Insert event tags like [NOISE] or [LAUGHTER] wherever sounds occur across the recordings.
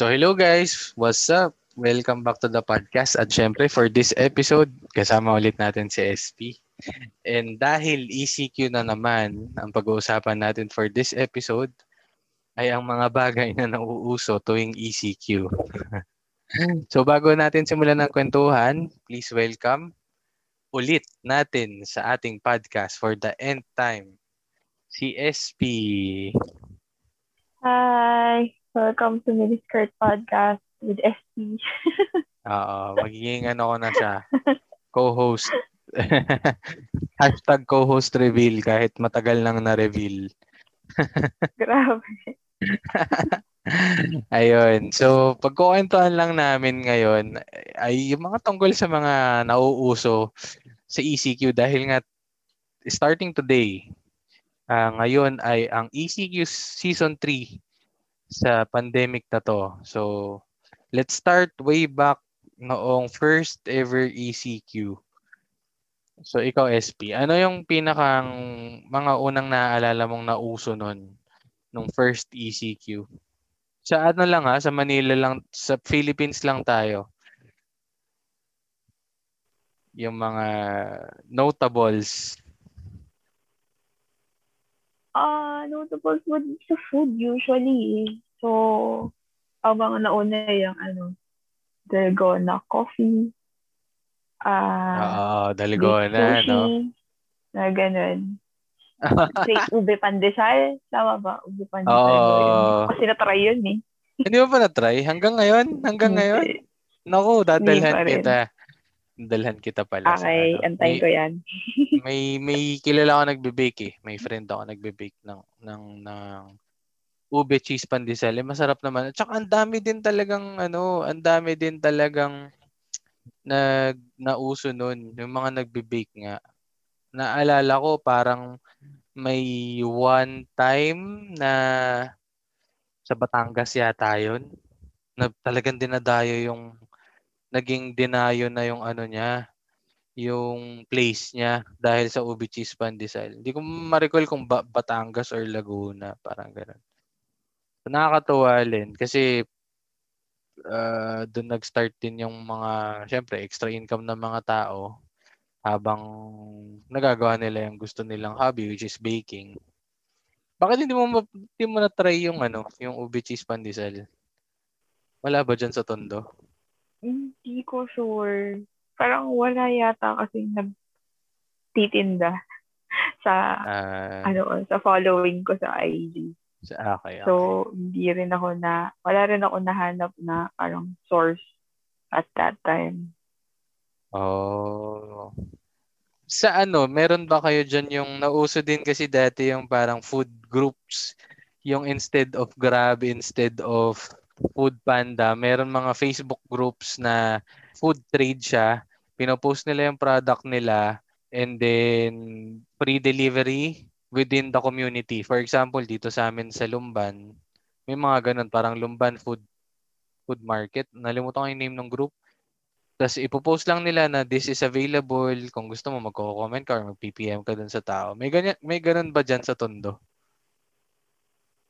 So hello guys, what's up? Welcome back to the podcast at syempre for this episode, kasama ulit natin si SP. And dahil ECQ na naman ang pag-uusapan natin for this episode, ay ang mga bagay na nauuso tuwing ECQ. [LAUGHS] so bago natin simulan ng kwentuhan, please welcome ulit natin sa ating podcast for the end time, si SP. Hi! Welcome to Miniskirt Podcast with SP. [LAUGHS] Oo, magiging ano ko na siya. Co-host. [LAUGHS] Hashtag co-host reveal kahit matagal nang na-reveal. [LAUGHS] Grabe. Ayun. So, pagkukwentuhan lang namin ngayon ay yung mga tungkol sa mga nauuso sa ECQ dahil nga starting today, uh, ngayon ay ang ECQ Season 3 sa pandemic na to. So, let's start way back noong first ever ECQ. So, ikaw, SP, ano yung pinakang mga unang naaalala mong nauso nun nung first ECQ? Sa ano lang ha, sa Manila lang, sa Philippines lang tayo. Yung mga notables. Ah, uh, notables would be sa food usually. eh. So, ang mga nauna yung ano, Dalgona coffee. Oo, Ah, dalgona, sushi, no? Na ganun. [LAUGHS] Straight ube pandesal. Tama ba? Ube pandesal. Oo. Kasi na-try yun eh. Hindi mo pa na-try? Hanggang ngayon? Hanggang ngayon? Naku, dadalhan kita. Dadalhan kita pala sa Okay, ano. antayin May, ko yan. [LAUGHS] may, may kilala ako nagbe-bake eh. May friend ako nagbe-bake ng, ng, ng ube cheese pandesal. Eh, masarap naman. At saka ang dami din talagang, ano, ang dami din talagang nag, nauso nun. Yung mga nagbe-bake nga. Naalala ko parang may one time na sa Batangas yata yun. Na talagang dinadayo yung naging dinayo na yung ano niya, yung place niya dahil sa ube cheese pandesal. Hindi ko ma-recall kung ba- Batangas or Laguna, parang gano'n. So, nakakatuwa din kasi uh, doon nag-start din yung mga, syempre, extra income ng mga tao habang nagagawa nila yung gusto nilang hobby which is baking. Bakit hindi mo hindi mo na try yung ano, yung ube cheese pandesal? Wala ba dyan sa Tondo? Hindi ko sure. Parang wala yata kasi nagtitinda [LAUGHS] sa Ah, ano sa following ko sa IG. sa okay, okay. So, hindi rin ako na, wala rin ako nahanap na parang source at that time. Oh. Sa ano, meron ba kayo dyan yung nauso din kasi dati yung parang food groups, yung instead of Grab, instead of Food Panda, meron mga Facebook groups na food trade siya. Pinopost nila yung product nila and then free delivery within the community. For example, dito sa amin sa Lumban, may mga ganun, parang Lumban Food Food Market. Nalimutan ko yung name ng group. Tapos ipopost lang nila na this is available. Kung gusto mo, magko-comment ka or mag-PPM ka dun sa tao. May, ganyan, may ganun ba dyan sa Tondo?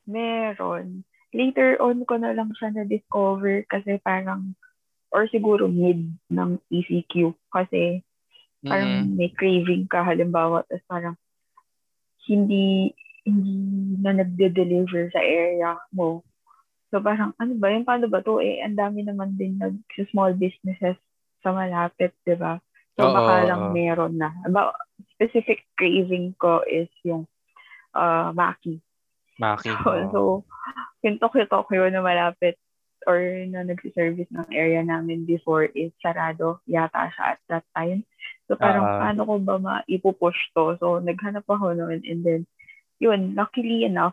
Meron. Later on ko na lang siya na-discover kasi parang, or siguro mid ng ECQ kasi parang Mm. may craving ka halimbawa tapos parang hindi hindi na nagde-deliver sa area mo. So parang ano ba yun? Paano ba to? Eh, ang dami naman din nag small businesses sa malapit, di ba? So Oo, baka oo. lang meron na. About specific craving ko is yung uh, maki. Maki. [LAUGHS] So, so yung Tokyo-Tokyo na malapit or na nagsiservice ng area namin before is sarado yata siya at that time. So parang Ah. paano ko ba maipupush to? So naghanap ako noon and then yun, luckily enough,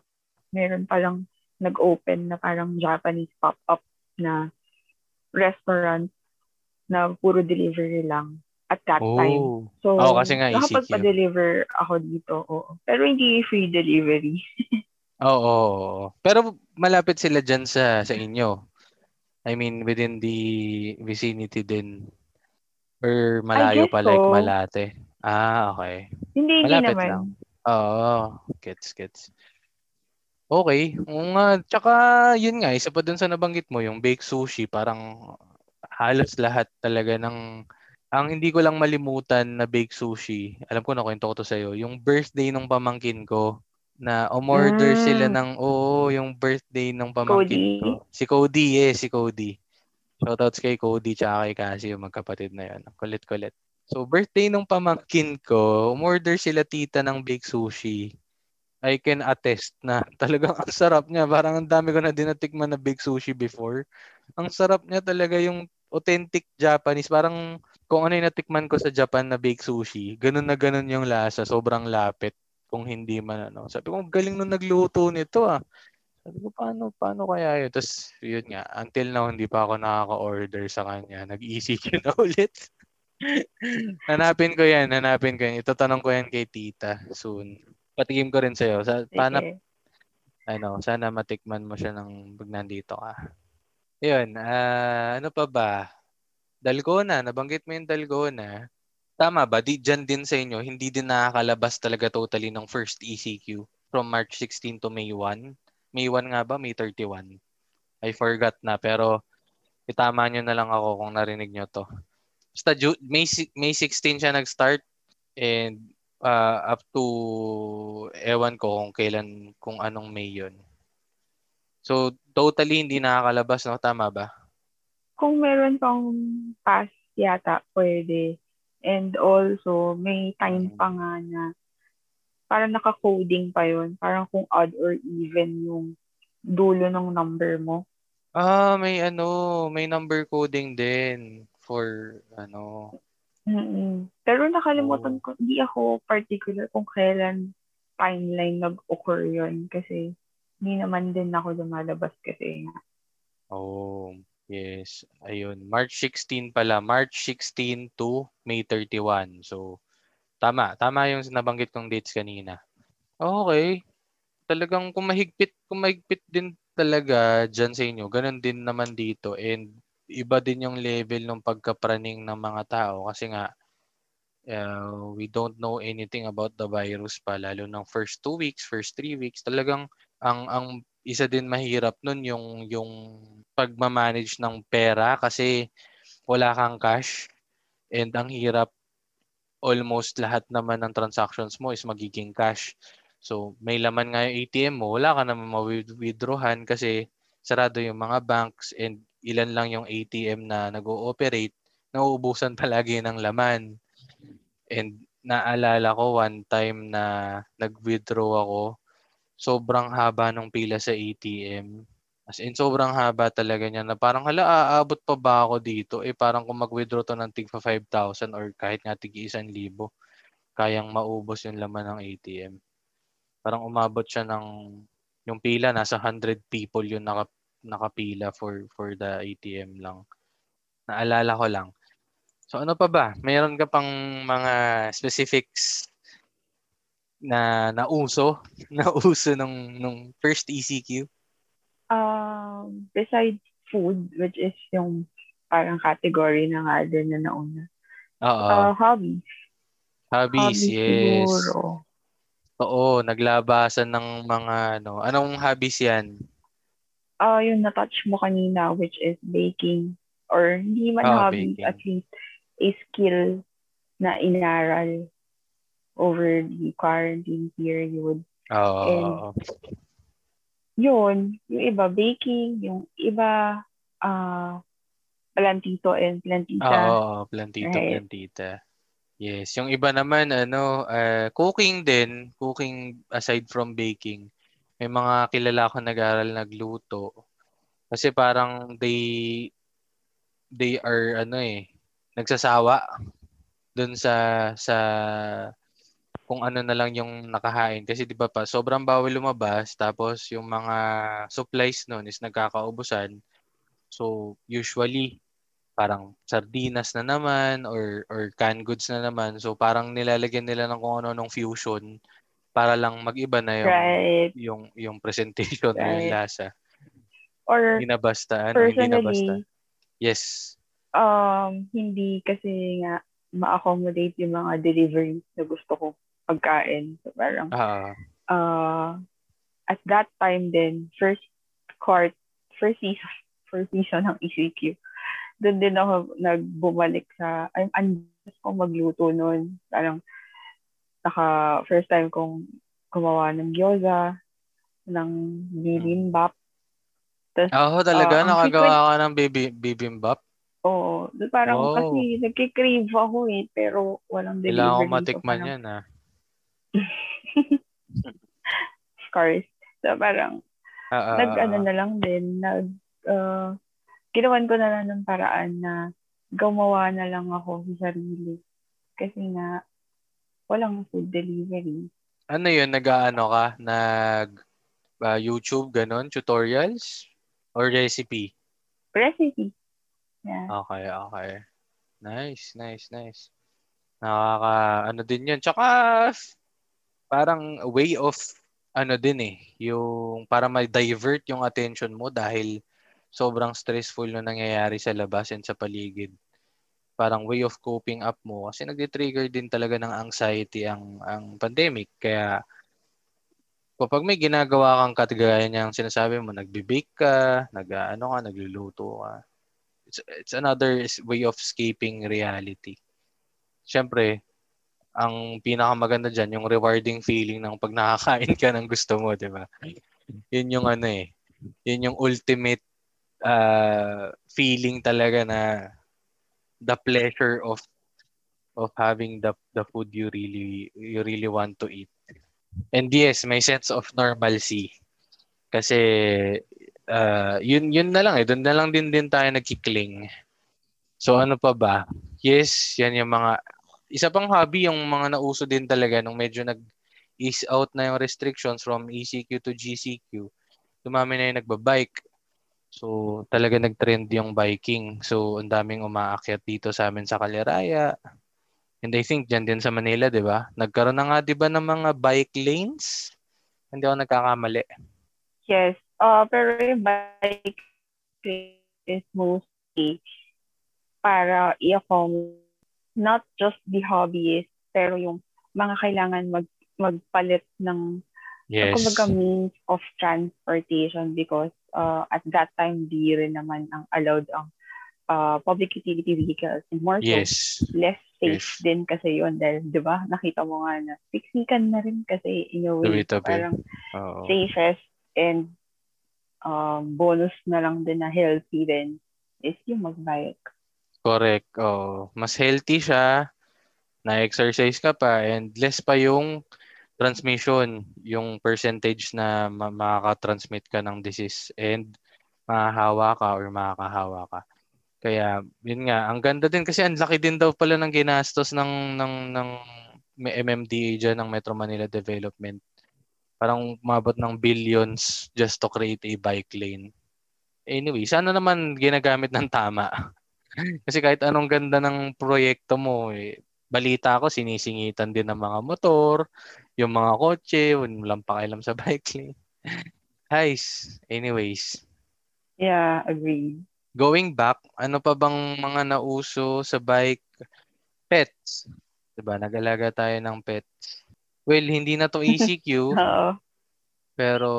meron palang nag-open na parang Japanese pop-up na restaurant na puro delivery lang at that time. Oh. So, Oo, kasi nga nakapagpa-deliver ako dito. Oo. Pero hindi free delivery. [LAUGHS] Oo. oo. Pero malapit sila dyan sa sa inyo. I mean, within the vicinity din. Or malayo pa like so. Malate. Ah, okay. hindi, hindi Malapit naman. lang. Oo. Gets, gets. Okay. Nga. Tsaka, yun nga, isa pa dun sa nabanggit mo, yung baked sushi, parang halos lahat talaga ng ang hindi ko lang malimutan na baked sushi, alam ko na kwento ko to sa'yo, yung birthday ng pamangkin ko, na umorder Mm. sila ng, oo, yung birthday ng pamangkin Cody? ko. Si Cody, eh, si Cody. Shoutouts kay Cody tsaka kay Cassie, yung magkapatid na yun. Kulit-kulit. So, birthday ng pamangkin ko, umorder sila tita ng baked sushi. I can attest na [LAUGHS] talagang ang sarap niya. Parang ang dami ko na dinatikman na baked sushi before. Ang sarap niya talaga yung authentic Japanese. Parang kung ano yung natikman ko sa Japan na baked sushi, ganun na ganun yung lasa. Sobrang lapit kung hindi man ano. Sabi ko, "Ang galing nung nagluto nito ah. Sabi ko, paano, paano kaya yun? Tapos, yun nga, until now, hindi pa ako nakaka-order sa kanya. Nag-ECQ [LAUGHS] na ulit. hanapin ko yan, hanapin ko yan. Itatanong ko yan kay tita soon. Patigim ko rin sa'yo. Sa, paano, Sige. ano, sana matikman mo siya ng pag nandito ka. Yun, ah, ano pa ba? Dalgona, nabanggit mo yung Dalgona. Tama ba? Di, dyan din sa inyo, hindi din nakakalabas talaga totally ng first ECQ from March 16 to May 1. May 1 nga ba? May 31. I forgot na, pero itama nyo na lang ako kung narinig nyo to. Basta May, May 16 siya nag-start and uh, up to ewan ko kung kailan, kung anong May yun. So, totally hindi nakakalabas, no? Tama ba? Kung meron pang pass yata, pwede. And also, may time Mm. pa nga na parang naka-coding pa yun. Parang kung odd or even yung dulo ng number mo. Ah, may ano, may number coding din for ano. mm Pero nakalimutan Oh. ko, hindi ako particular kung kailan timeline nag-occur yun. Kasi hindi naman din ako lumalabas kasi nga. Oh, yes. Ayun, March 16 pala. March 16 to May 31. So, tama. Tama yung nabanggit kong dates kanina. Okay. Talagang kung mahigpit, kung mahigpit din talaga dyan sa inyo, ganun din naman dito. And iba din yung level ng pagkapraning ng mga tao kasi nga uh, we don't know anything about the virus pa lalo ng first two weeks, first three weeks. Talagang ang ang isa din mahirap nun yung yung pagmamanage ng pera kasi wala kang cash and ang hirap almost lahat naman ng transactions mo is magiging cash. So, may laman nga yung ATM mo, wala ka naman ma-withdrawhan kasi sarado yung mga banks and ilan lang yung ATM na nag-ooperate, nauubusan [LAUGHS] palagi ng laman. And naalala ko one time na nag-withdraw ako, sobrang haba ng pila sa ATM. As in, sobrang haba talaga niya na parang hala, aabot pa ba ako dito? Eh parang kung mag-withdraw to ng tig 5,000 or kahit nga tig 1,000, kayang maubos yung laman ng ATM. Parang umabot siya ng yung pila nasa 100 people yung naka, nakapila for for the ATM lang. Naalala ko lang. So ano pa ba? Mayroon ka pang mga specifics na nauso, [LAUGHS] nauso nung nung first ECQ? Um, besides food, which is yung parang category na nga din na nauna. Oo. Uh, hobbies. hobbies, Hobbies yes. siguro. Oo, naglabasan ng mga ano. Anong hobbies 'yan? Ah, yung na-touch mo kanina, which is baking. Or hindi man Oh, hobbies, baking. at least a skill na inaral over the quarantine period. Oo. And Yun, yung iba baking, yung iba ah plantito and plantita. Oo, plantito, Right. plantita. Yes, yung iba naman ano, uh, cooking din, cooking aside from baking. May mga kilala ko nag-aral nagluto. Kasi parang they they are ano eh, nagsasawa doon sa sa kung ano na lang yung nakahain. Kasi di ba pa, sobrang bawal lumabas. Tapos yung mga supplies noon is nagkakaubusan. So, usually, parang sardinas na naman or or canned goods na naman. So parang nilalagyan nila ng kung ano nung fusion para lang mag-iba na yung Right. yung yung presentation o yung Right. lasa. Or Hindi na basta ano, hindi na basta. personally, Yes. um, hindi kasi nga ma-accommodate yung mga deliveries na gusto ko pagkain. So parang, Ah, uh, at that time din, first court, first season, [LAUGHS] first season ng ECQ, doon din ako nagbumalik sa, I'm andas kong magluto noon. Parang, naka, first time kong gumawa ng gyoza, ng bibimbap. Tapos, talaga Ah, ang nakagawa ka ng bibi, bibimbap. oo, parang Wow. kasi nagkikrave ako eh, pero walang delivery. Kailangan ko matikman yan ah. Scars. So parang, Ah, ah, nag ano ah. na lang din, nag, uh, ginawan ko na lang ng paraan na gumawa na lang ako sa sarili. Kasi nga, walang food delivery. Ano yun, nag-ano ka? Nag ah, YouTube, ganon? Tutorials? Or recipe? Recipe. Yeah. Okay, okay. Nice, nice, nice. Nakaka, ano din yun. Tsaka, parang way of, ano din eh, yung para ma-divert yung attention mo dahil sobrang stressful na nangyayari sa labas and sa paligid. Parang way of coping up mo kasi nagdi-trigger din talaga ng anxiety ang ang pandemic. Kaya kapag may ginagawa kang kagaya niyang sinasabi mo, nagbe-bake ka, nag-ano ka, nagluluto ka. It's, it's another way of escaping reality. Siyempre, ang pinakamaganda dyan, yung rewarding feeling ng pag nakakain ka ng gusto mo, di ba? Yun yung ano eh. Yun yung ultimate uh, feeling talaga na the pleasure of of having the the food you really you really want to eat. And yes, may sense of normalcy. Kasi uh, yun yun na lang eh, doon na lang din din tayo nagkikling. So ano pa ba? Yes, yan yung mga isa pang hobby yung mga nauso din talaga nung medyo nag ease out na yung restrictions from ECQ to GCQ. Dumami na yung nagbabike. So, talaga nag-trend yung biking. So, ang daming umaakyat dito sa amin sa Caliraya. And I think dyan din sa Manila, di ba? Nagkaroon na nga, di ba, ng mga bike lanes? Hindi ako nagkakamali. Yes. Uh, pero yung bike is mostly para i-accommodate not just the hobbyist, pero yung mga kailangan mag magpalit ng Yes. kumbaga means of transportation because uh, at that time di rin naman ang allowed ang uh, public utility vehicles and more so Yes. less safe Yes. din kasi yun dahil di ba nakita mo nga na siksikan na rin kasi in a way Tabi-tabi. parang Oo. safest and um, bonus na lang din na healthy din is yung mag-bike. Correct. Oh, mas healthy siya. Na-exercise ka pa and less pa yung transmission, yung percentage na ma- makaka-transmit ka ng disease and mahahawa ka or makakahawa ka. Kaya, yun nga, ang ganda din kasi ang laki din daw pala ng ginastos ng ng ng MMDA dyan ng Metro Manila Development. Parang umabot ng billions just to create a bike lane. Anyway, sana naman ginagamit ng tama. [LAUGHS] Kasi kahit anong ganda ng proyekto mo, eh, balita ko sinisingitan din ng mga motor, yung mga kotse, walang pakialam sa [LAUGHS] bike lane. Guys, anyways, Yeah, agreed. going back, ano pa bang mga nauso sa bike? Pets. 'Di ba? Nag-alaga tayo ng pets. Well, hindi na to [LAUGHS] ECQ, Oo. pero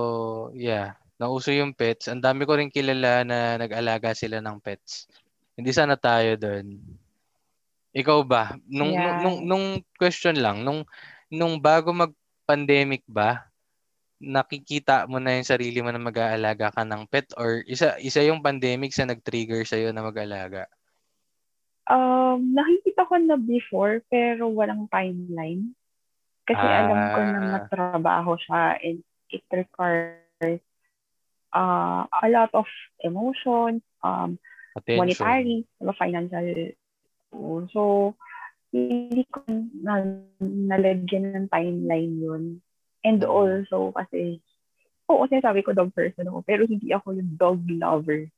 yeah, nauso yung pets. Ang dami ko rin kilala na nag-alaga sila ng pets. Hindi sana tayo doon. Ikaw ba? Nung, Yeah. nung, nung question lang, nung, nung bago mag-pandemic ba, nakikita mo na yung sarili mo na mag-aalaga ka ng pet or isa isa yung pandemic sa nag-trigger sa na mag-alaga? Um, nakikita ko na before pero walang timeline. Kasi alam ko na Ah. matrabaho siya and it requires uh, a lot of emotions, um, Attention. monetary, diba, financial. So, hindi ko na, nalagyan ng timeline yun. And Mm. also, kasi, oo, sinasabi ko dog person ako, pero hindi ako yung dog lover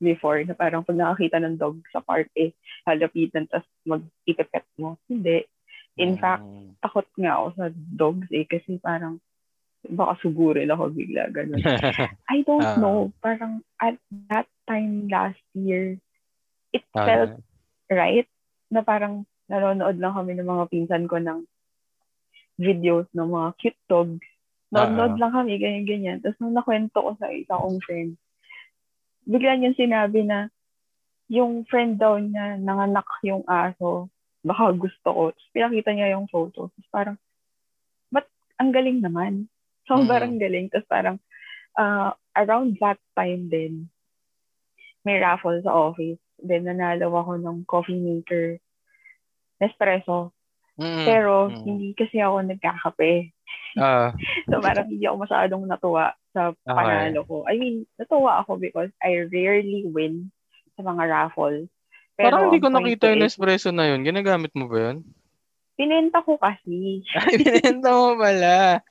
before, na parang pag nakakita ng dog sa park, eh, halapitan, tapos mag-ipipet mo. Hindi. In fact, Mm. takot nga ako sa dogs eh, kasi parang, baka sugurin ako bigla, ganun. [LAUGHS] I don't Ah. know, parang at that time last year, it Ah, felt right na parang nanonood lang kami ng mga pinsan ko ng videos ng mga cute dogs. Nanonood Ah. lang kami, ganyan-ganyan. Tapos nung nakwento ko sa isa kong friend, bigla niyang sinabi na yung friend daw niya, nanganak yung aso, baka gusto ko. Tapos pinakita niya yung photo. Tapos parang, ba't ang galing naman? Sobrang galing. Tapos parang, uh, around that time din, may raffle sa office. Then nanalo ako ng coffee maker, Nespresso. Mm. Pero Mm. hindi kasi ako nagkakape. Ah, [LAUGHS] So parang hindi ako masyadong natuwa sa Okay. panalo ko. I mean, natuwa ako because I rarely win sa mga raffle. Pero parang hindi ko nakita yung is, Nespresso na yun. Ginagamit mo ba yun? Pinenta ko kasi. [LAUGHS] Ay, binenta mo pala.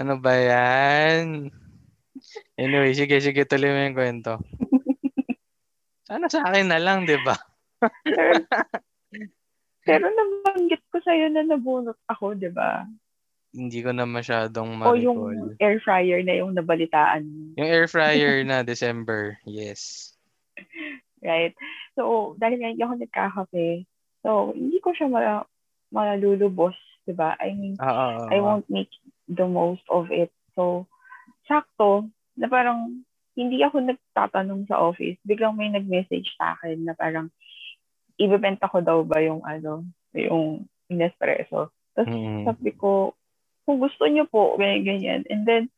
Ano ba yan? Anyway, sige, sige, tuloy mo yung kwento. Sana sa akin na lang, di ba? pero, [LAUGHS] pero nabanggit ko sa'yo na nabunot ako, di ba? Hindi ko na masyadong O ma-recall. yung air fryer na yung nabalitaan. Yung air fryer [LAUGHS] na December, yes. Right? So, dahil nga hindi ako nagkakape, so, hindi ko siya ma- malulubos, di ba? I mean, Ah, ah, ah, I won't make the most of it. So, sakto, na parang hindi ako nagtatanong sa office. Biglang may nag-message sa akin na parang ibebenta ko daw ba yung ano, yung Nespresso. Tapos Mm. sabi ko, kung gusto niyo po, ganyan, ganyan. And then,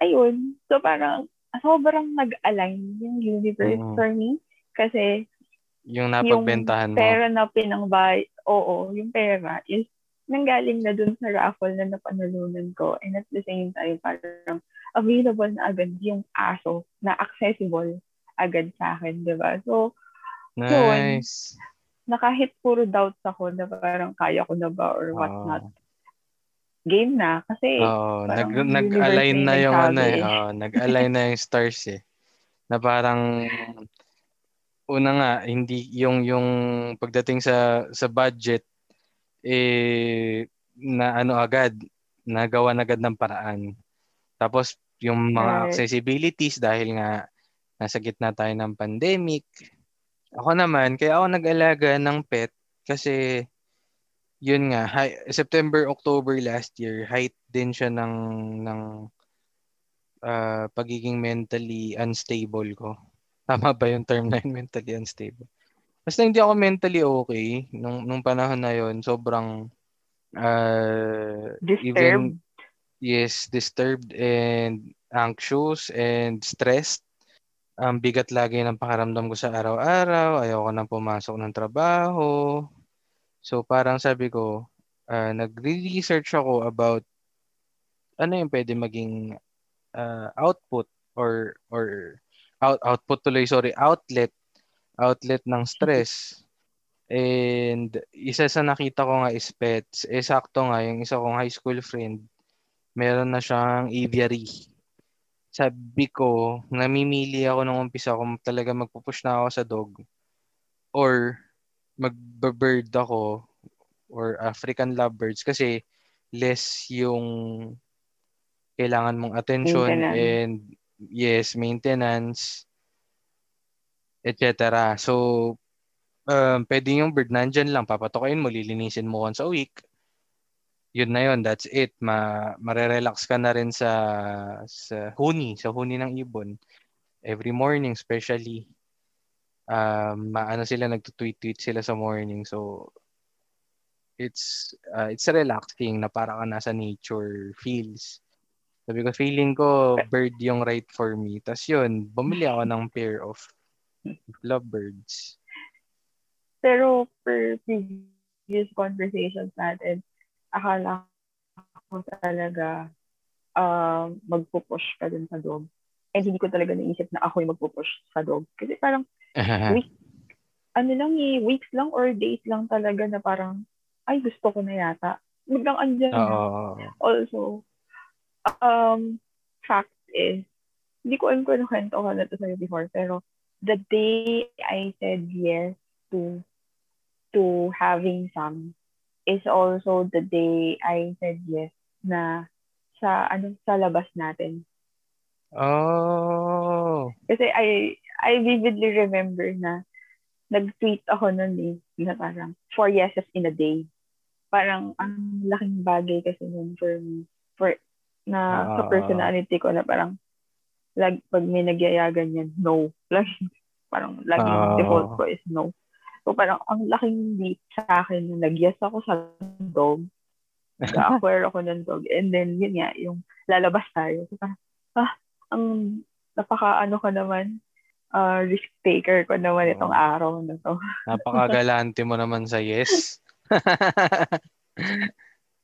ayun. So parang sobrang nag-align yung universe Mm. for me. Kasi Yung napagbentahan yung mo. pera na pinangbay, oo, yung pera is nanggaling na dun sa raffle na napanalunan ko. And at the same time, parang available na agad yung aso na accessible agad sa akin, di ba? So, Nice. na kahit puro doubts ako na parang kaya ko na ba or what Oo. not, game na. Kasi, Oo, nag, nag-align na yung ano eh. eh. Oo, nag-align na yung stars eh. Na parang una nga hindi yung yung pagdating sa sa budget eh na ano agad nagawa agad ng paraan. Tapos yung mga Right. accessibilities dahil nga nasa gitna tayo ng pandemic. Ako naman, kaya ako nag-alaga ng pet kasi yun nga, hi- September, October last year, height din siya ng ng ah, pagiging mentally unstable ko. [LAUGHS] Tama ba yung term na yun, mentally unstable? Basta hindi ako mentally okay nung nung panahon na yun, sobrang ah, Disturbed. even yes, disturbed and anxious and stressed. Ang bigat lagi ng pakaramdam ko sa araw-araw, ayoko nang pumasok ng trabaho. So parang sabi ko, ah, nag-research ako about ano yung pwede maging ah, output or or out, output tuloy, sorry, outlet outlet ng stress. And isa sa nakita ko nga is pets. Eh, sakto nga, yung isa kong high school friend, meron na siyang aviary. Sabi ko, namimili ako nung umpisa kung talaga magpupush na ako sa dog or mag-bird ako or African lovebirds kasi less yung kailangan mong attention and yes, maintenance, etc. So, um, pwede yung bird nandyan lang, papatukain mo, lilinisin mo once a week. Yun na yun, that's it. Ma marerelax ka na rin sa sa huni, sa huni ng ibon. Every morning, especially. Um, maano sila, nagtutweet-tweet sila sa morning. So, it's uh, it's relaxing na para ka nasa nature feels. Sabi ko, feeling ko bird yung right for me. Tapos yun, bumili ako ng pair of lovebirds. Pero per previous conversations natin, akala ko talaga um, magpupush ka dun sa dog. And hindi ko talaga naisip na ako yung magpupush sa dog. Kasi parang [LAUGHS] we, ano lang eh, weeks lang or days lang talaga na parang, ay, gusto ko na yata. Biglang andyan. Oo. Also, um, fact is, hindi ko alam kung ano kwento ko na to sa'yo before, pero the day I said yes to to having some is also the day I said yes na sa ano sa labas natin. Oh. Kasi I I vividly remember na nag-tweet ako noon eh, na parang four yeses in a day. Parang ang laking bagay kasi nun for me. For, na sa Ah. personality ko na parang lag, pag may nagyayagan yan, no. Lagi, [LAUGHS] parang laging Ah. default ko is no. So parang ang laking leap sa akin nung nag-yes ako sa dog. [LAUGHS] Nag-acquire ako ng dog. And then, yun nga, yung lalabas tayo. So parang, ah, ang napaka ano ko naman, ah, risk taker ko naman itong araw na to. [LAUGHS] Napakagalante mo naman sa yes.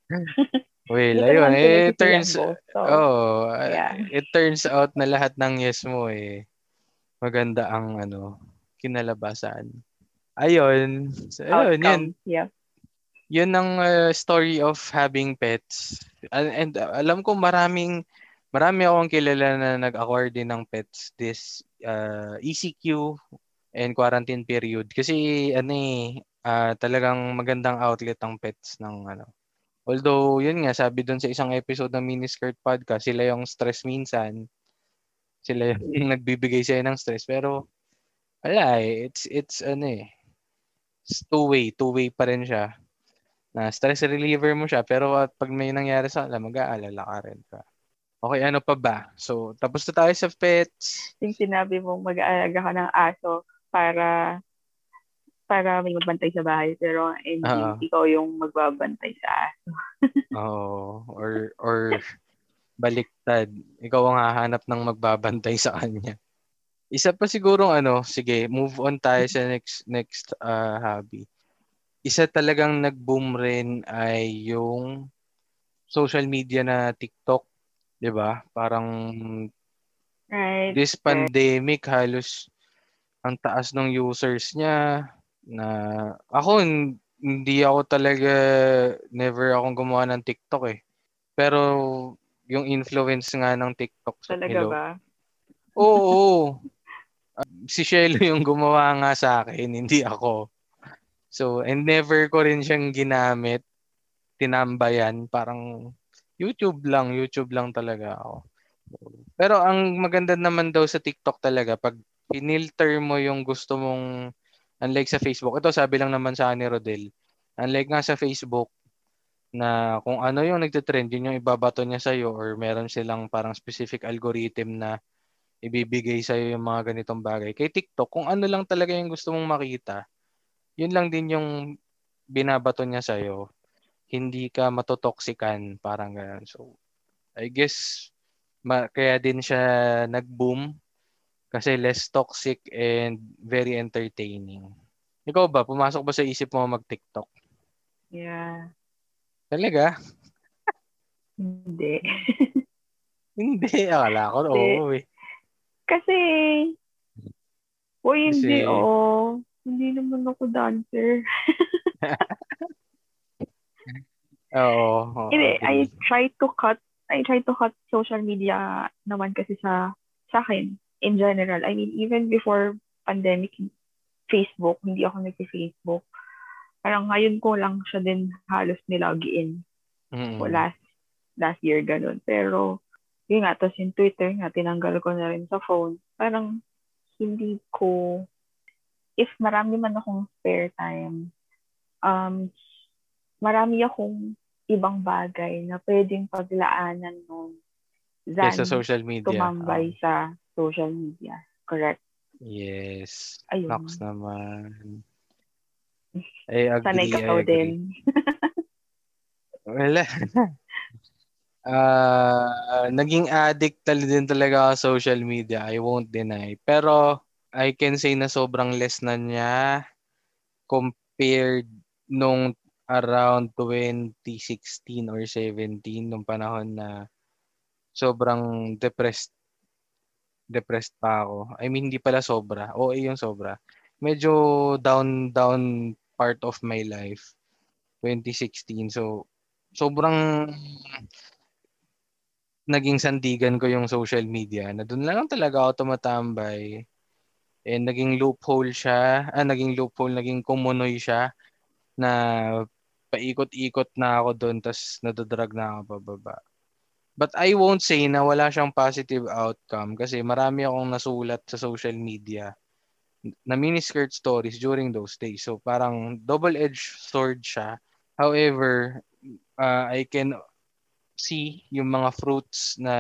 [LAUGHS] well, ayun. Eh, pinag-isipan turns, both. So, oh, yeah. it turns out na lahat ng yes mo eh, maganda ang ano, kinalabasan. Ayun. So, ayun, yun. Yeah. Yun ang uh, story of having pets. And, and uh, alam ko maraming marami akong kilala na nag-acquire din ng pets this uh, ECQ and quarantine period kasi ano eh ah, talagang magandang outlet ang pets ng ano. Although yun nga sabi doon sa isang episode ng Miniskirt podcast, sila yung stress minsan. Sila yung [LAUGHS] nagbibigay sa'yo ng stress pero wala eh. It's it's ano eh. It's two-way, two-way pa rin siya na stress reliever mo siya pero at pag may nangyari sa kanila mag-aalala ka rin ka. Okay, ano pa ba? So, tapos na tayo sa pets. Yung sinabi mo, mag-aalaga ka ng aso para para may magbantay sa bahay. Pero hindi, Oo. ikaw yung magbabantay sa aso. [LAUGHS] Oo. or, or baliktad. Ikaw ang hahanap ng magbabantay sa kanya. Isa pa siguro ano, sige, move on tayo sa next next uh, hobby. Isa talagang nag-boom rin ay yung social media na TikTok, 'di ba? Parang Right? this pandemic halos ang taas ng users niya na ako hin- hindi ako talaga never akong gumawa ng TikTok eh. Pero yung influence nga ng TikTok sa Talaga Hello. ba? Oo. oo. [LAUGHS] Ah, si Shelo yung gumawa nga sa akin, hindi ako. So, and never ko rin siyang ginamit, tinambayan, parang YouTube lang, YouTube lang talaga ako. Pero ang maganda naman daw sa TikTok talaga, pag pinilter mo yung gusto mong, unlike sa Facebook, ito sabi lang naman sa ni Rodel, unlike nga sa Facebook, na kung ano yung nagtitrend, yun yung ibabato niya sa'yo or meron silang parang specific algorithm na ibibigay sa'yo yung mga ganitong bagay. Kay TikTok, kung ano lang talaga yung gusto mong makita, yun lang din yung binabato niya sa'yo. Hindi ka matotoxican, parang ganun. So, I guess, ma- kaya din siya nag-boom kasi less toxic and very entertaining. Ikaw ba, pumasok ba sa isip mo mag-TikTok? Yeah. Talaga? Hindi. [LAUGHS] Hindi, akala ko, oo eh. Kasi, Uy, hindi, Kasi- oo. Hindi naman ako dancer. [LAUGHS] Oo. Hindi, I try to cut, I try to cut social media naman kasi sa, sa akin, in general. I mean, even before pandemic, Facebook, hindi ako nag-Facebook. Parang ngayon ko lang siya din halos nilogin Mm-mm. ko last, last year, ganun. Pero, yun nga, tapos yung Twitter nga, tinanggal ko na rin sa phone. Parang, hindi ko, if marami man akong spare time, um, marami akong ibang bagay na pwedeng paglaanan nun than Yes, sa social media. tumambay Oo. sa social media. Correct. Yes. Ayun. Nox naman. I [LAUGHS] agree, Sanay ka agree. din. Wala. [LAUGHS] Ah, naging addict tal din talaga sa social media. I won't deny. Pero I can say na sobrang less na niya compared nung around 2016 or 17 nung panahon na sobrang depressed depressed pa ako. I mean, hindi pala sobra. Oo, yung sobra. medyo down down part of my life 2016 so sobrang naging sandigan ko yung social media na doon lang talaga ako tumatambay and naging loophole siya ah, naging loophole naging kumunoy siya na paikot-ikot na ako doon tas nadadrag na ako pababa but I won't say na wala siyang positive outcome kasi marami akong nasulat sa social media na miniskirt stories during those days so parang double-edged sword siya however uh, I can see yung mga fruits na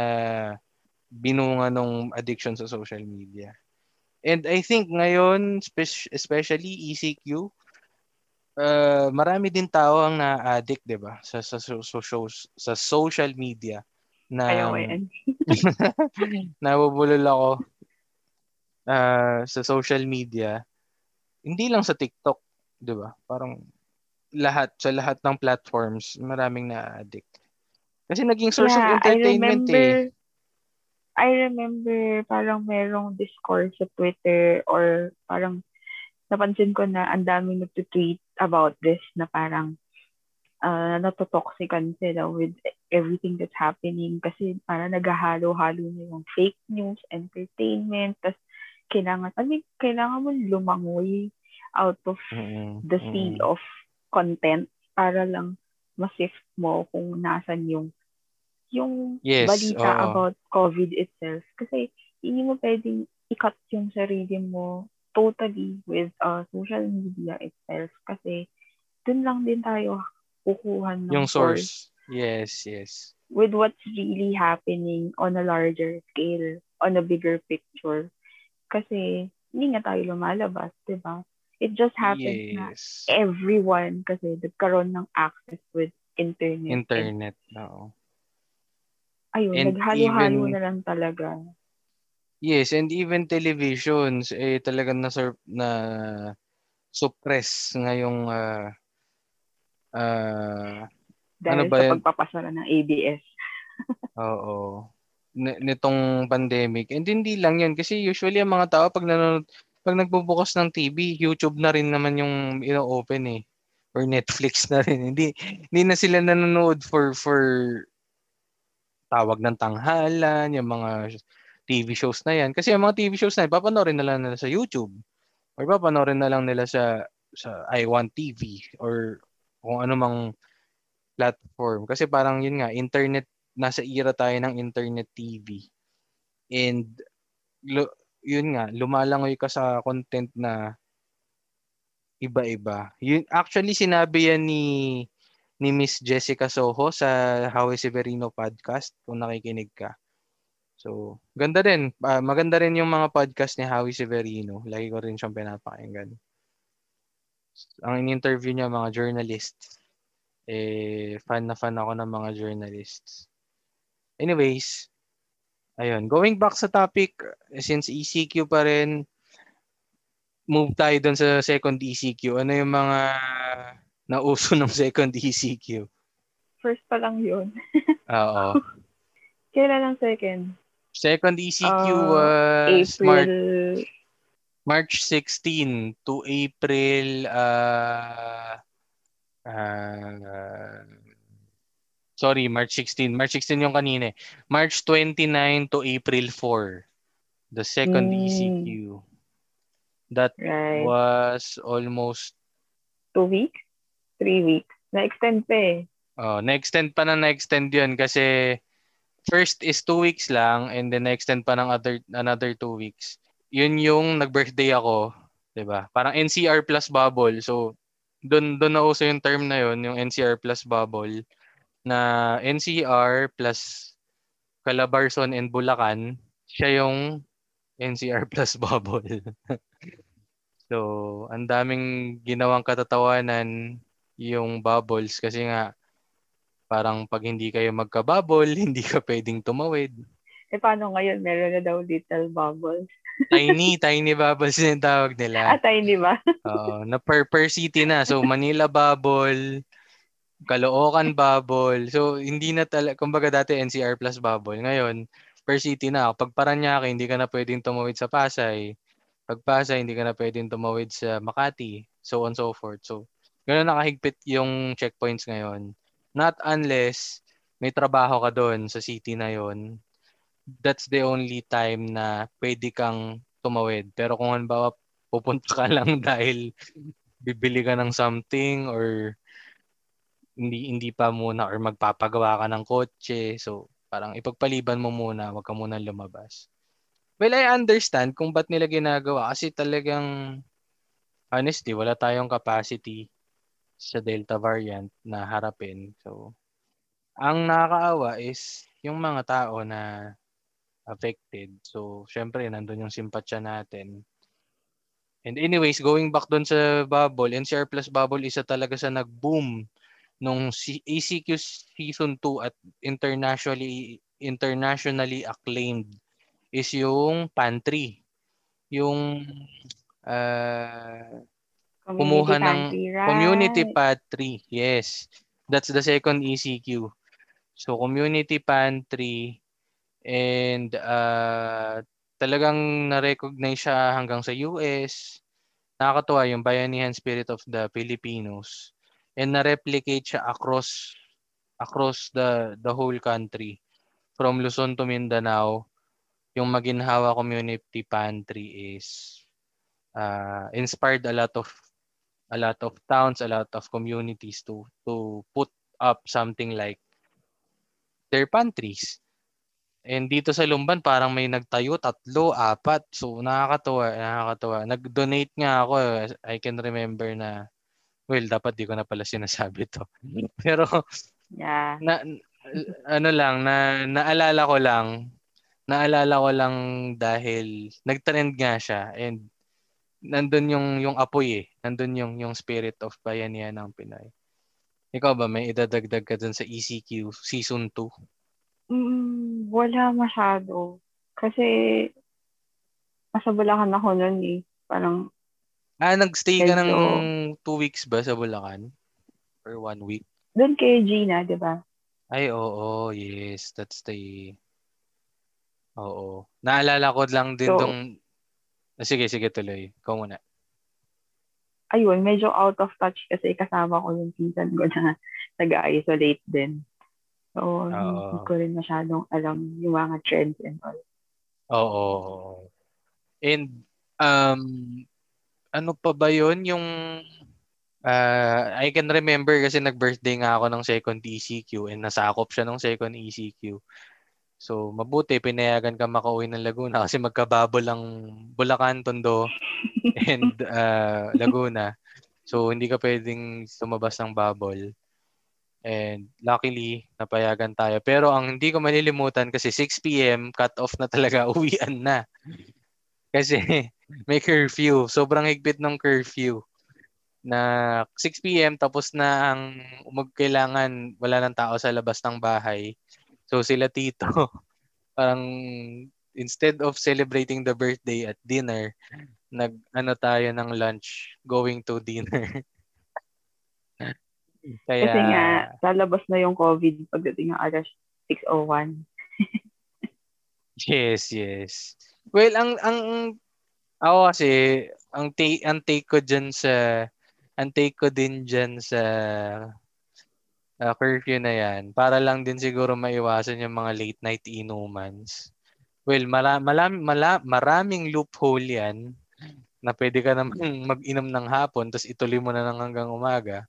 binunga ng addiction sa social media. And I think ngayon, especially ECQ, uh, marami din tao ang na-addict, 'di ba? Sa sa sa, sa, sa social media na Ayaw yan. [LAUGHS] nabubulol ako uh, sa social media. Hindi lang sa TikTok, 'di ba? Parang lahat sa lahat ng platforms, maraming na-addict. Kasi naging source yeah, of entertainment I remember, eh. I remember parang merong discourse sa Twitter or parang napansin ko na ang dami nagtitweet about this na parang uh, natotoxican sila with everything that's happening kasi parang naghahalo-halo na yung fake news, entertainment, tas kailangan, I mean, kailangan mo lumangoy out of mm-hmm. the sea mm-hmm. of content para lang ma-sift mo kung nasan yung yung yes, balita oo. about COVID itself. Kasi hindi mo pwedeng i-cut yung sarili mo totally with uh, social media itself. Kasi dun lang din tayo kukuha ng yung source. source. Yes, yes. With what's really happening on a larger scale, on a bigger picture. Kasi hindi nga tayo lumalabas, di ba? It just happens yes. na everyone kasi nagkaroon ng access with internet. Internet, oo. Ayun, and naghalo-halo even, na lang talaga. Yes, and even televisions eh talagang na na suppress ngayong uh, uh, Dahil ano ba sa yan? pagpapasara ng ABS. [LAUGHS] Oo. Nitong pandemic. And hindi lang yun. Kasi usually ang mga tao pag nanonood, pag nagbubukas ng TV, YouTube na rin naman yung ino-open eh. Or Netflix [LAUGHS] na rin. Hindi, hindi na sila nanonood for for tawag ng tanghalan, yung mga TV shows na yan. Kasi yung mga TV shows na yan, papanoorin na lang nila sa YouTube. Or papanoorin na lang nila sa sa I1 TV or kung ano mang platform. Kasi parang yun nga, internet, nasa era tayo ng internet TV. And lo, yun nga, lumalangoy ka sa content na iba-iba. Yun, actually, sinabi yan ni ni Miss Jessica Soho sa Howie Severino podcast kung nakikinig ka. So, ganda din. Uh, maganda rin yung mga podcast ni Howie Severino. Lagi ko rin siyang pinapakinggan. Ang in-interview niya mga journalists. Eh, fan na fan ako ng mga journalists. Anyways, ayun. Going back sa topic, since ECQ pa rin, move tayo dun sa second ECQ. Ano yung mga na uso ng second ECQ? First pa lang yun. [LAUGHS] Oo. Kailan ang second? Second ECQ uh, was April... March, March 16 to April uh, uh, sorry, March 16. March 16 yung kanina. Eh. March 29 to April 4. The second mm. ECQ. That right. was almost two weeks? three weeks. Na-extend pa eh. Oh, na-extend pa na na-extend yun kasi first is two weeks lang and then na-extend pa ng other, another two weeks. Yun yung nag-birthday ako, 'di ba? Parang NCR plus bubble. So doon doon na uso yung term na yun, yung NCR plus bubble na NCR plus Calabarzon and Bulacan, siya yung NCR [LAUGHS] plus bubble. [LAUGHS] so, ang daming ginawang katatawanan yung bubbles kasi nga parang pag hindi kayo magka-bubble, [LAUGHS] hindi ka pwedeng tumawid. Eh paano ngayon? Meron na daw little bubbles. Tiny, tiny bubbles yung tawag nila. Ah, tiny ba? [LAUGHS] Oo, na per, per city na. So Manila bubble, Caloocan bubble. So hindi na talaga, kumbaga dati NCR plus bubble. Ngayon, per city na. Pag Paranaque, hindi ka na pwedeng tumawid sa Pasay. Pag Pasay, hindi ka na pwedeng tumawid sa Makati, so on so forth. So, ganoon nakahigpit yung checkpoints ngayon. Not unless may trabaho ka doon sa city na yon that's the only time na pwede kang tumawid. Pero kung halimbawa pupunta ka [LAUGHS] lang dahil bibili ka ng something or hindi hindi pa muna or magpapagawa ka ng kotse. So, parang ipagpaliban mo muna, wag ka muna lumabas. Well, I understand kung ba't nila ginagawa kasi talagang honestly, wala tayong capacity sa Delta variant na harapin. So, ang nakakaawa is yung mga tao na affected. So, syempre, nandun yung simpatsya natin. And anyways, going back doon sa bubble, NCR Plus bubble isa talaga sa nag-boom nung ACQ season 2 at internationally internationally acclaimed is yung pantry. Yung uh, kumuha ng right? community pantry. Yes. That's the second ECQ. So community pantry and uh, talagang na-recognize siya hanggang sa US. Nakakatuwa yung bayanihan spirit of the Filipinos and na-replicate siya across across the the whole country from Luzon to Mindanao yung Maginhawa Community Pantry is uh, inspired a lot of a lot of towns, a lot of communities to to put up something like their pantries. And dito sa Lumban parang may nagtayo tatlo, apat. So nakakatuwa, nakakatuwa. Nag-donate nga ako. I can remember na well, dapat di ko na pala sinasabi to. [LAUGHS] Pero yeah. na ano lang na naalala ko lang naalala ko lang dahil nagtrend nga siya and nandun yung yung apoy eh. Nandun yung yung spirit of bayanihan ng Pinoy. Ikaw ba may idadagdag ka dun sa ECQ season 2? Mm, wala masyado. Kasi nasa Bulacan ako noon eh. Parang Ah, nagstay ka ng two weeks ba sa Bulacan? Or one week? Doon kay Gina, di ba? Ay, oo. Yes. That's the... Oo. Naalala ko lang din so, dong... Ah, sige, sige, tuloy. Ikaw muna. Ayun, medyo out of touch kasi kasama ko yung season ko na [LAUGHS] nag-isolate din. So, hindi ko rin masyadong alam yung mga trends and all. Oo. And, um, ano pa ba yon yung uh, I can remember kasi nag-birthday nga ako ng second ECQ and nasakop siya ng second ECQ. So, mabuti, pinayagan ka makauwi ng Laguna [LAUGHS] kasi magkababo lang Bulacan, Tondo, and uh, Laguna. So, hindi ka pwedeng sumabas ng bubble. And luckily, napayagan tayo. Pero ang hindi ko malilimutan kasi 6 p.m. cut off na talaga, [LAUGHS] uwian na. Kasi [LAUGHS] may curfew. Sobrang higpit ng curfew na 6 p.m. tapos na ang magkailangan wala ng tao sa labas ng bahay. So sila tito, [LAUGHS] parang instead of celebrating the birthday at dinner, nag ano tayo ng lunch going to dinner. Kaya, Kasi nga, lalabas na yung COVID pagdating ng alas 6.01. [LAUGHS] yes, yes. Well, ang ang ako kasi ang take ang take ko diyan sa ang take ko din diyan sa uh, curfew na yan para lang din siguro maiwasan yung mga late night inumans. Well, mara, malam, mala, maraming loophole yan na pwede ka namang [LAUGHS] mag-inom ng hapon tapos ituloy mo na lang hanggang umaga.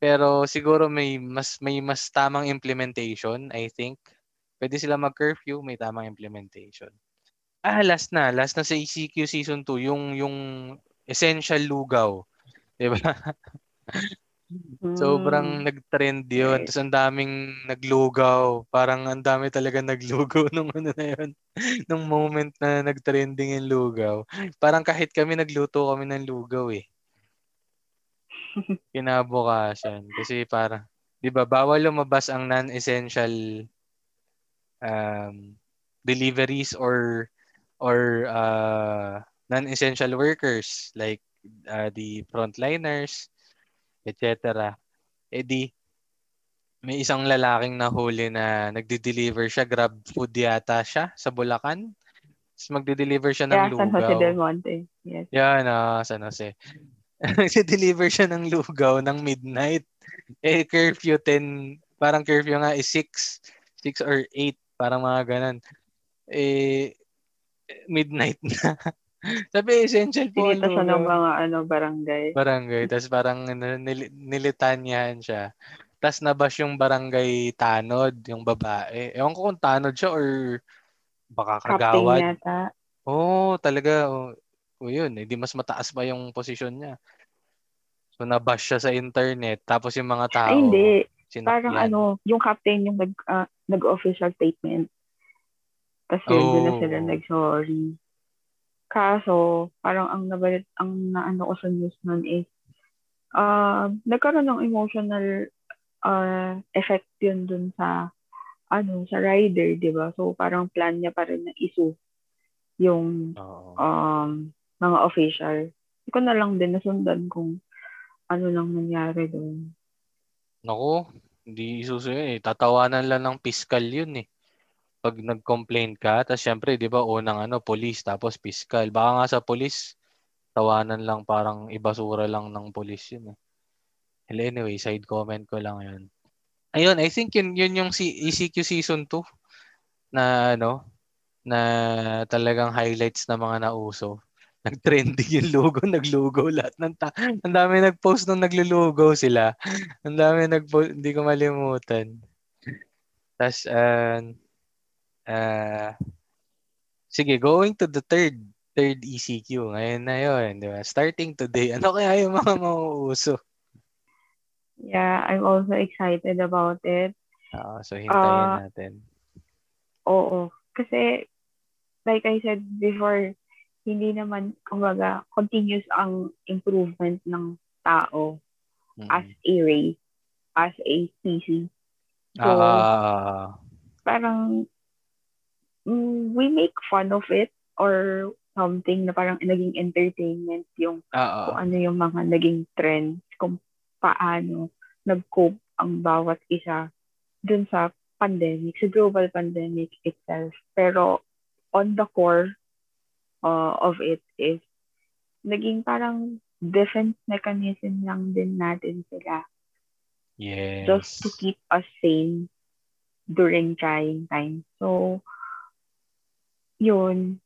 Pero siguro may mas may mas tamang implementation, I think. Pwede sila mag-curfew, may tamang implementation. Ah, last na. Last na sa ECQ Season 2. Yung, yung essential lugaw. Di ba? [LAUGHS] Sobrang mm. nag-trend yun. Tapos ang daming naglugaw. Parang ang dami talaga naglugaw [LAUGHS] nung ano na yun. nung moment na nag-trending yung lugaw. Parang kahit kami nagluto kami ng lugaw eh. [LAUGHS] Kinabukasan. Kasi parang, di ba, bawal lumabas ang non-essential um, deliveries or or uh, non-essential workers like uh, the frontliners, etc. Eh di, may isang lalaking nahuli na nagde-deliver siya, grab food yata siya sa Bulacan. Tapos magde-deliver siya ng Yeah, San Jose del lugaw. Monte. Yes. Yan, ah, San Jose. [LAUGHS] Nagde-deliver siya ng lugaw ng midnight. Eh, curfew 10, parang curfew nga is 6, 6 or 8, parang mga ganun. Eh, midnight [LAUGHS] na. Sabi, essential po Pinita siya ng mga ano, barangay. Barangay. Tapos parang nil- nil- nilitanyahan siya. Tapos nabash yung barangay tanod, yung babae. Ewan ko kung tanod siya or baka kagawad. Oo, oh, talaga. Oh, oh, yun. Hindi mas mataas pa yung posisyon niya. So, nabash siya sa internet. Tapos yung mga tao, Ay, hindi. sinakyan. Parang ano, yung captain yung nag, ah, nag-official statement. Tapos yun, doon na Oh. sila nag-sorry. Kaso, parang ang nabalit, ang naano ko sa news nun is, uh, nagkaroon ng emotional uh, effect yun dun sa, ano, sa rider, di ba? So, parang plan niya pa rin na isu yung Oo. um, mga official. Hindi ko na lang din nasundan kung ano lang nangyari doon. Naku, hindi isuso eh. Tatawanan lang ng piskal yun eh. Pag nag-complain ka, tapos syempre, di ba, unang ano, police, tapos piskal. Baka nga sa police, tawanan lang parang ibasura lang ng police yun eh. Well, anyway, side comment ko lang yun. Ayun, I think yun, yun yung ECQ season 2 na ano, na talagang highlights na mga nauso. Nag-trending yung logo, [LAUGHS] naglogo lahat ng ta- Ang dami nag-post nung naglulugo sila. Ang dami nag-post, hindi ko malimutan. Tapos, uh, uh, sige, going to the third third ECQ. Ngayon na yun, di ba? Starting today, ano kaya yung mga mauuso? Yeah, I'm also excited about it. Oo, so hintayin Ah, natin. Oo. Kasi, like I said before, hindi naman, kumbaga, continuous ang improvement ng tao as Mm. a race, as a species. So, Ah, parang, mm, we make fun of it or something na parang naging entertainment yung ah, kung ano yung mga naging trends, kung paano nag-cope ang bawat isa dun sa pandemic, sa global pandemic itself. Pero on the core uh, of it is naging parang defense mechanism lang din natin sila yes. just to keep us sane during trying times. So, yun.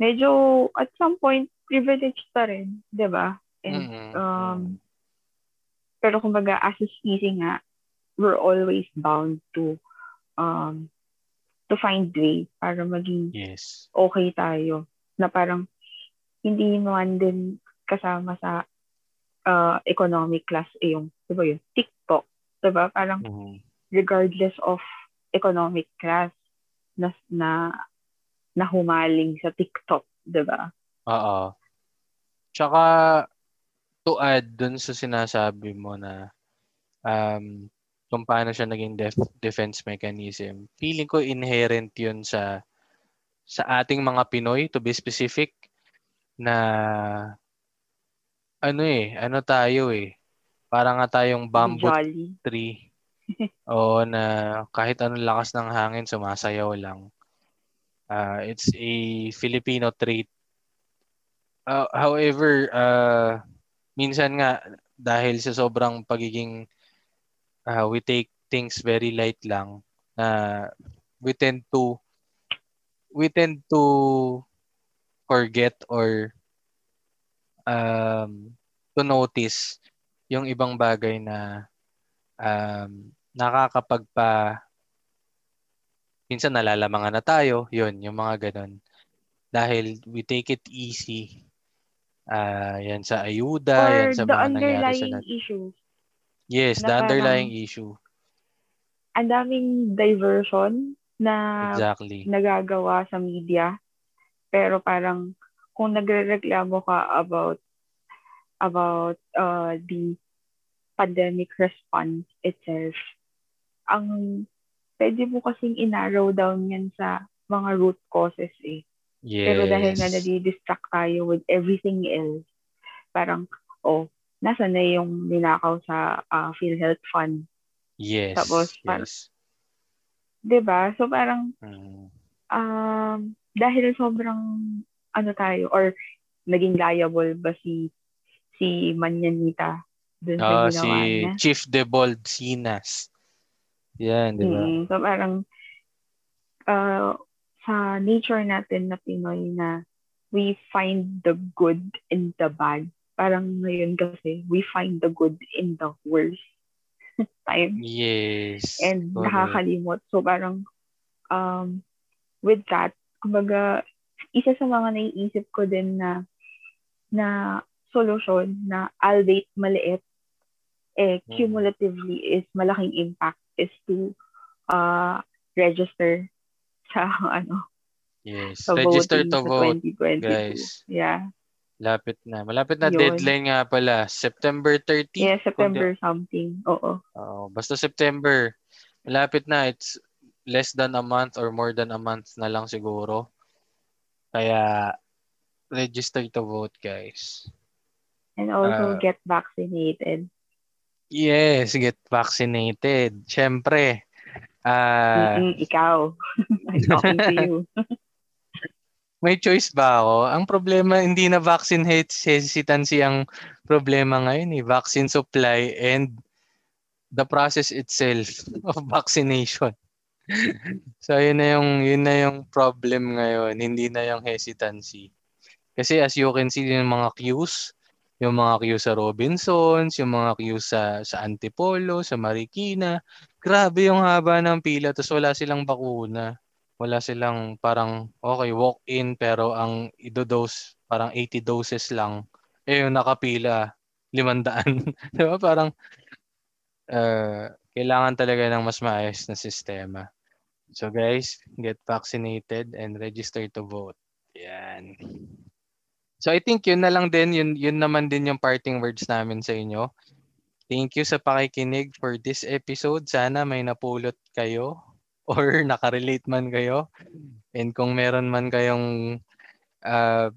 Medyo, at some point, privileged pa rin, di ba? And, Mm-mm, um, pero kumbaga, as a species nga, we're always bound to, um, to find way para maging Yes. okay tayo. Na parang, hindi man din kasama sa uh, economic class, eh, yung, di ba yun, TikTok, di ba? Parang, Mhm. regardless of economic class na na na humaling sa TikTok, 'di ba? Oo. Tsaka, to add dun sa sinasabi mo na um, kung paano siya naging def- defense mechanism, feeling ko inherent yun sa sa ating mga Pinoy, to be specific, na ano eh, ano tayo eh, para nga tayong bamboo Jolly. tree. [LAUGHS] Oo, na kahit anong lakas ng hangin, sumasayaw lang. Uh, it's a Filipino trait. Uh, however, uh, minsan nga, dahil sa sobrang pagiging uh, we take things very light lang, na we tend to we tend to forget or um, to notice yung ibang bagay na um, nakakapagpa minsan nalalamangan na tayo, yun, yung mga ganun. Dahil we take it easy. Ah, yan sa ayuda, Or yan sa the mga nangyari sa underlying nat- issues. Yes, na the parang- underlying issue. Ang daming diversion na Exactly. nagagawa sa media. Pero parang kung nagrereklamo ka about about uh, the pandemic response itself, ang pwede mo kasing inarrow down yan sa mga root causes eh. Yes. Pero dahil nga nadi-distract tayo with everything else, parang, oh, nasa na yung ninakaw sa uh, PhilHealth Fund. Yes. tapos yes. 'Di ba So parang, Mm. um, dahil sobrang ano tayo or naging liable ba si si Manyanita dun sa Ah, ginawa si niya. Chief Debold Sinas. Yan, di ba? Mm, so parang uh, sa nature natin na Pinoy na we find the good in the bad. Parang ngayon kasi we find the good in the worst [LAUGHS] time. Yes. and correct. nakakalimot. So parang um, with that, kumbaga, isa sa mga naiisip ko din na na solusyon na albeit maliit, eh, Mm. cumulatively is malaking impact is to uh, register sa [LAUGHS] ano Yes. sa Register to vote, 2022. guys. Yeah. Lapit na. Malapit na Yun. deadline nga pala. September 30. Yeah, September something. Oo. Oo, basta September. Malapit na. It's less than a month or more than a month na lang siguro. Kaya, register to vote, guys. And also Ah. get vaccinated. Yes, get vaccinated. Siyempre. Mm-mm, ikaw. [LAUGHS] I'm talking to you. [LAUGHS] may choice ba ako? Ang problema, hindi na vaccine hes- hesitancy ang problema ngayon eh. Vaccine supply and the process itself [LAUGHS] of vaccination. so, yun na yung, yun na yung problem ngayon. Hindi na yung hesitancy. Kasi as you can see, yung mga queues, yung mga queues sa Robinsons, yung mga queues sa, sa Antipolo, sa Marikina, grabe yung haba ng pila, tapos wala silang bakuna wala silang parang okay walk in pero ang idodose parang 80 doses lang eh yung nakapila 500 [LAUGHS] di ba? Parang uh, kailangan talaga ng mas maayos na sistema. So guys get vaccinated and register to vote. Yan. So I think yun na lang din yun, yun naman din yung parting words namin sa inyo. Thank you sa pakikinig for this episode. Sana may napulot kayo [LAUGHS] or nakarelate man kayo. And kung meron man kayong uh,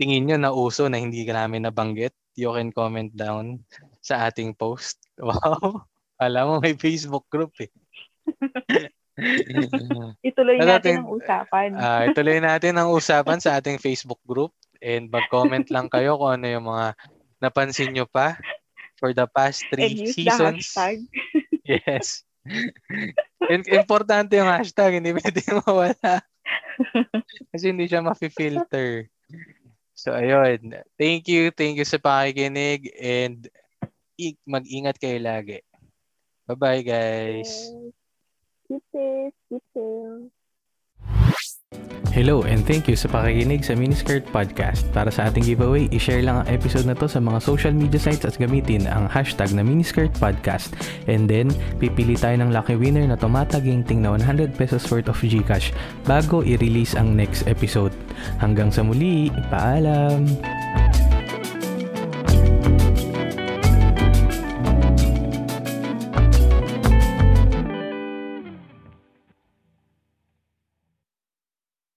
tingin nyo na uso na hindi ka namin nabanggit, you can comment down sa ating post. [LAUGHS] Wow! Alam mo, may Facebook group eh. [LAUGHS] Ituloy natin natin- ang usapan. Ah, ituloy natin ang usapan sa ating Facebook group and mag-comment lang kayo kung ano yung mga napansin nyo pa for the past and three use the seasons. hashtag. Yes. Importante yung hashtag, hindi pwede mawala. [LAUGHS] Kasi hindi siya mafi-filter. So, ayun. Thank you. Thank you sa pakikinig and mag-ingat kayo lagi. Bye-bye, guys. Keep safe. Keep safe. Hello and thank you sa pakikinig sa Miniskirt Podcast. Para sa ating giveaway, i-share lang ang episode na to sa mga social media sites at gamitin ang hashtag na Miniskirt Podcast. And then, pipili tayo ng lucky winner na tumataginting na 100 pesos worth of Gcash bago i-release ang next episode. Hanggang sa muli, paalam!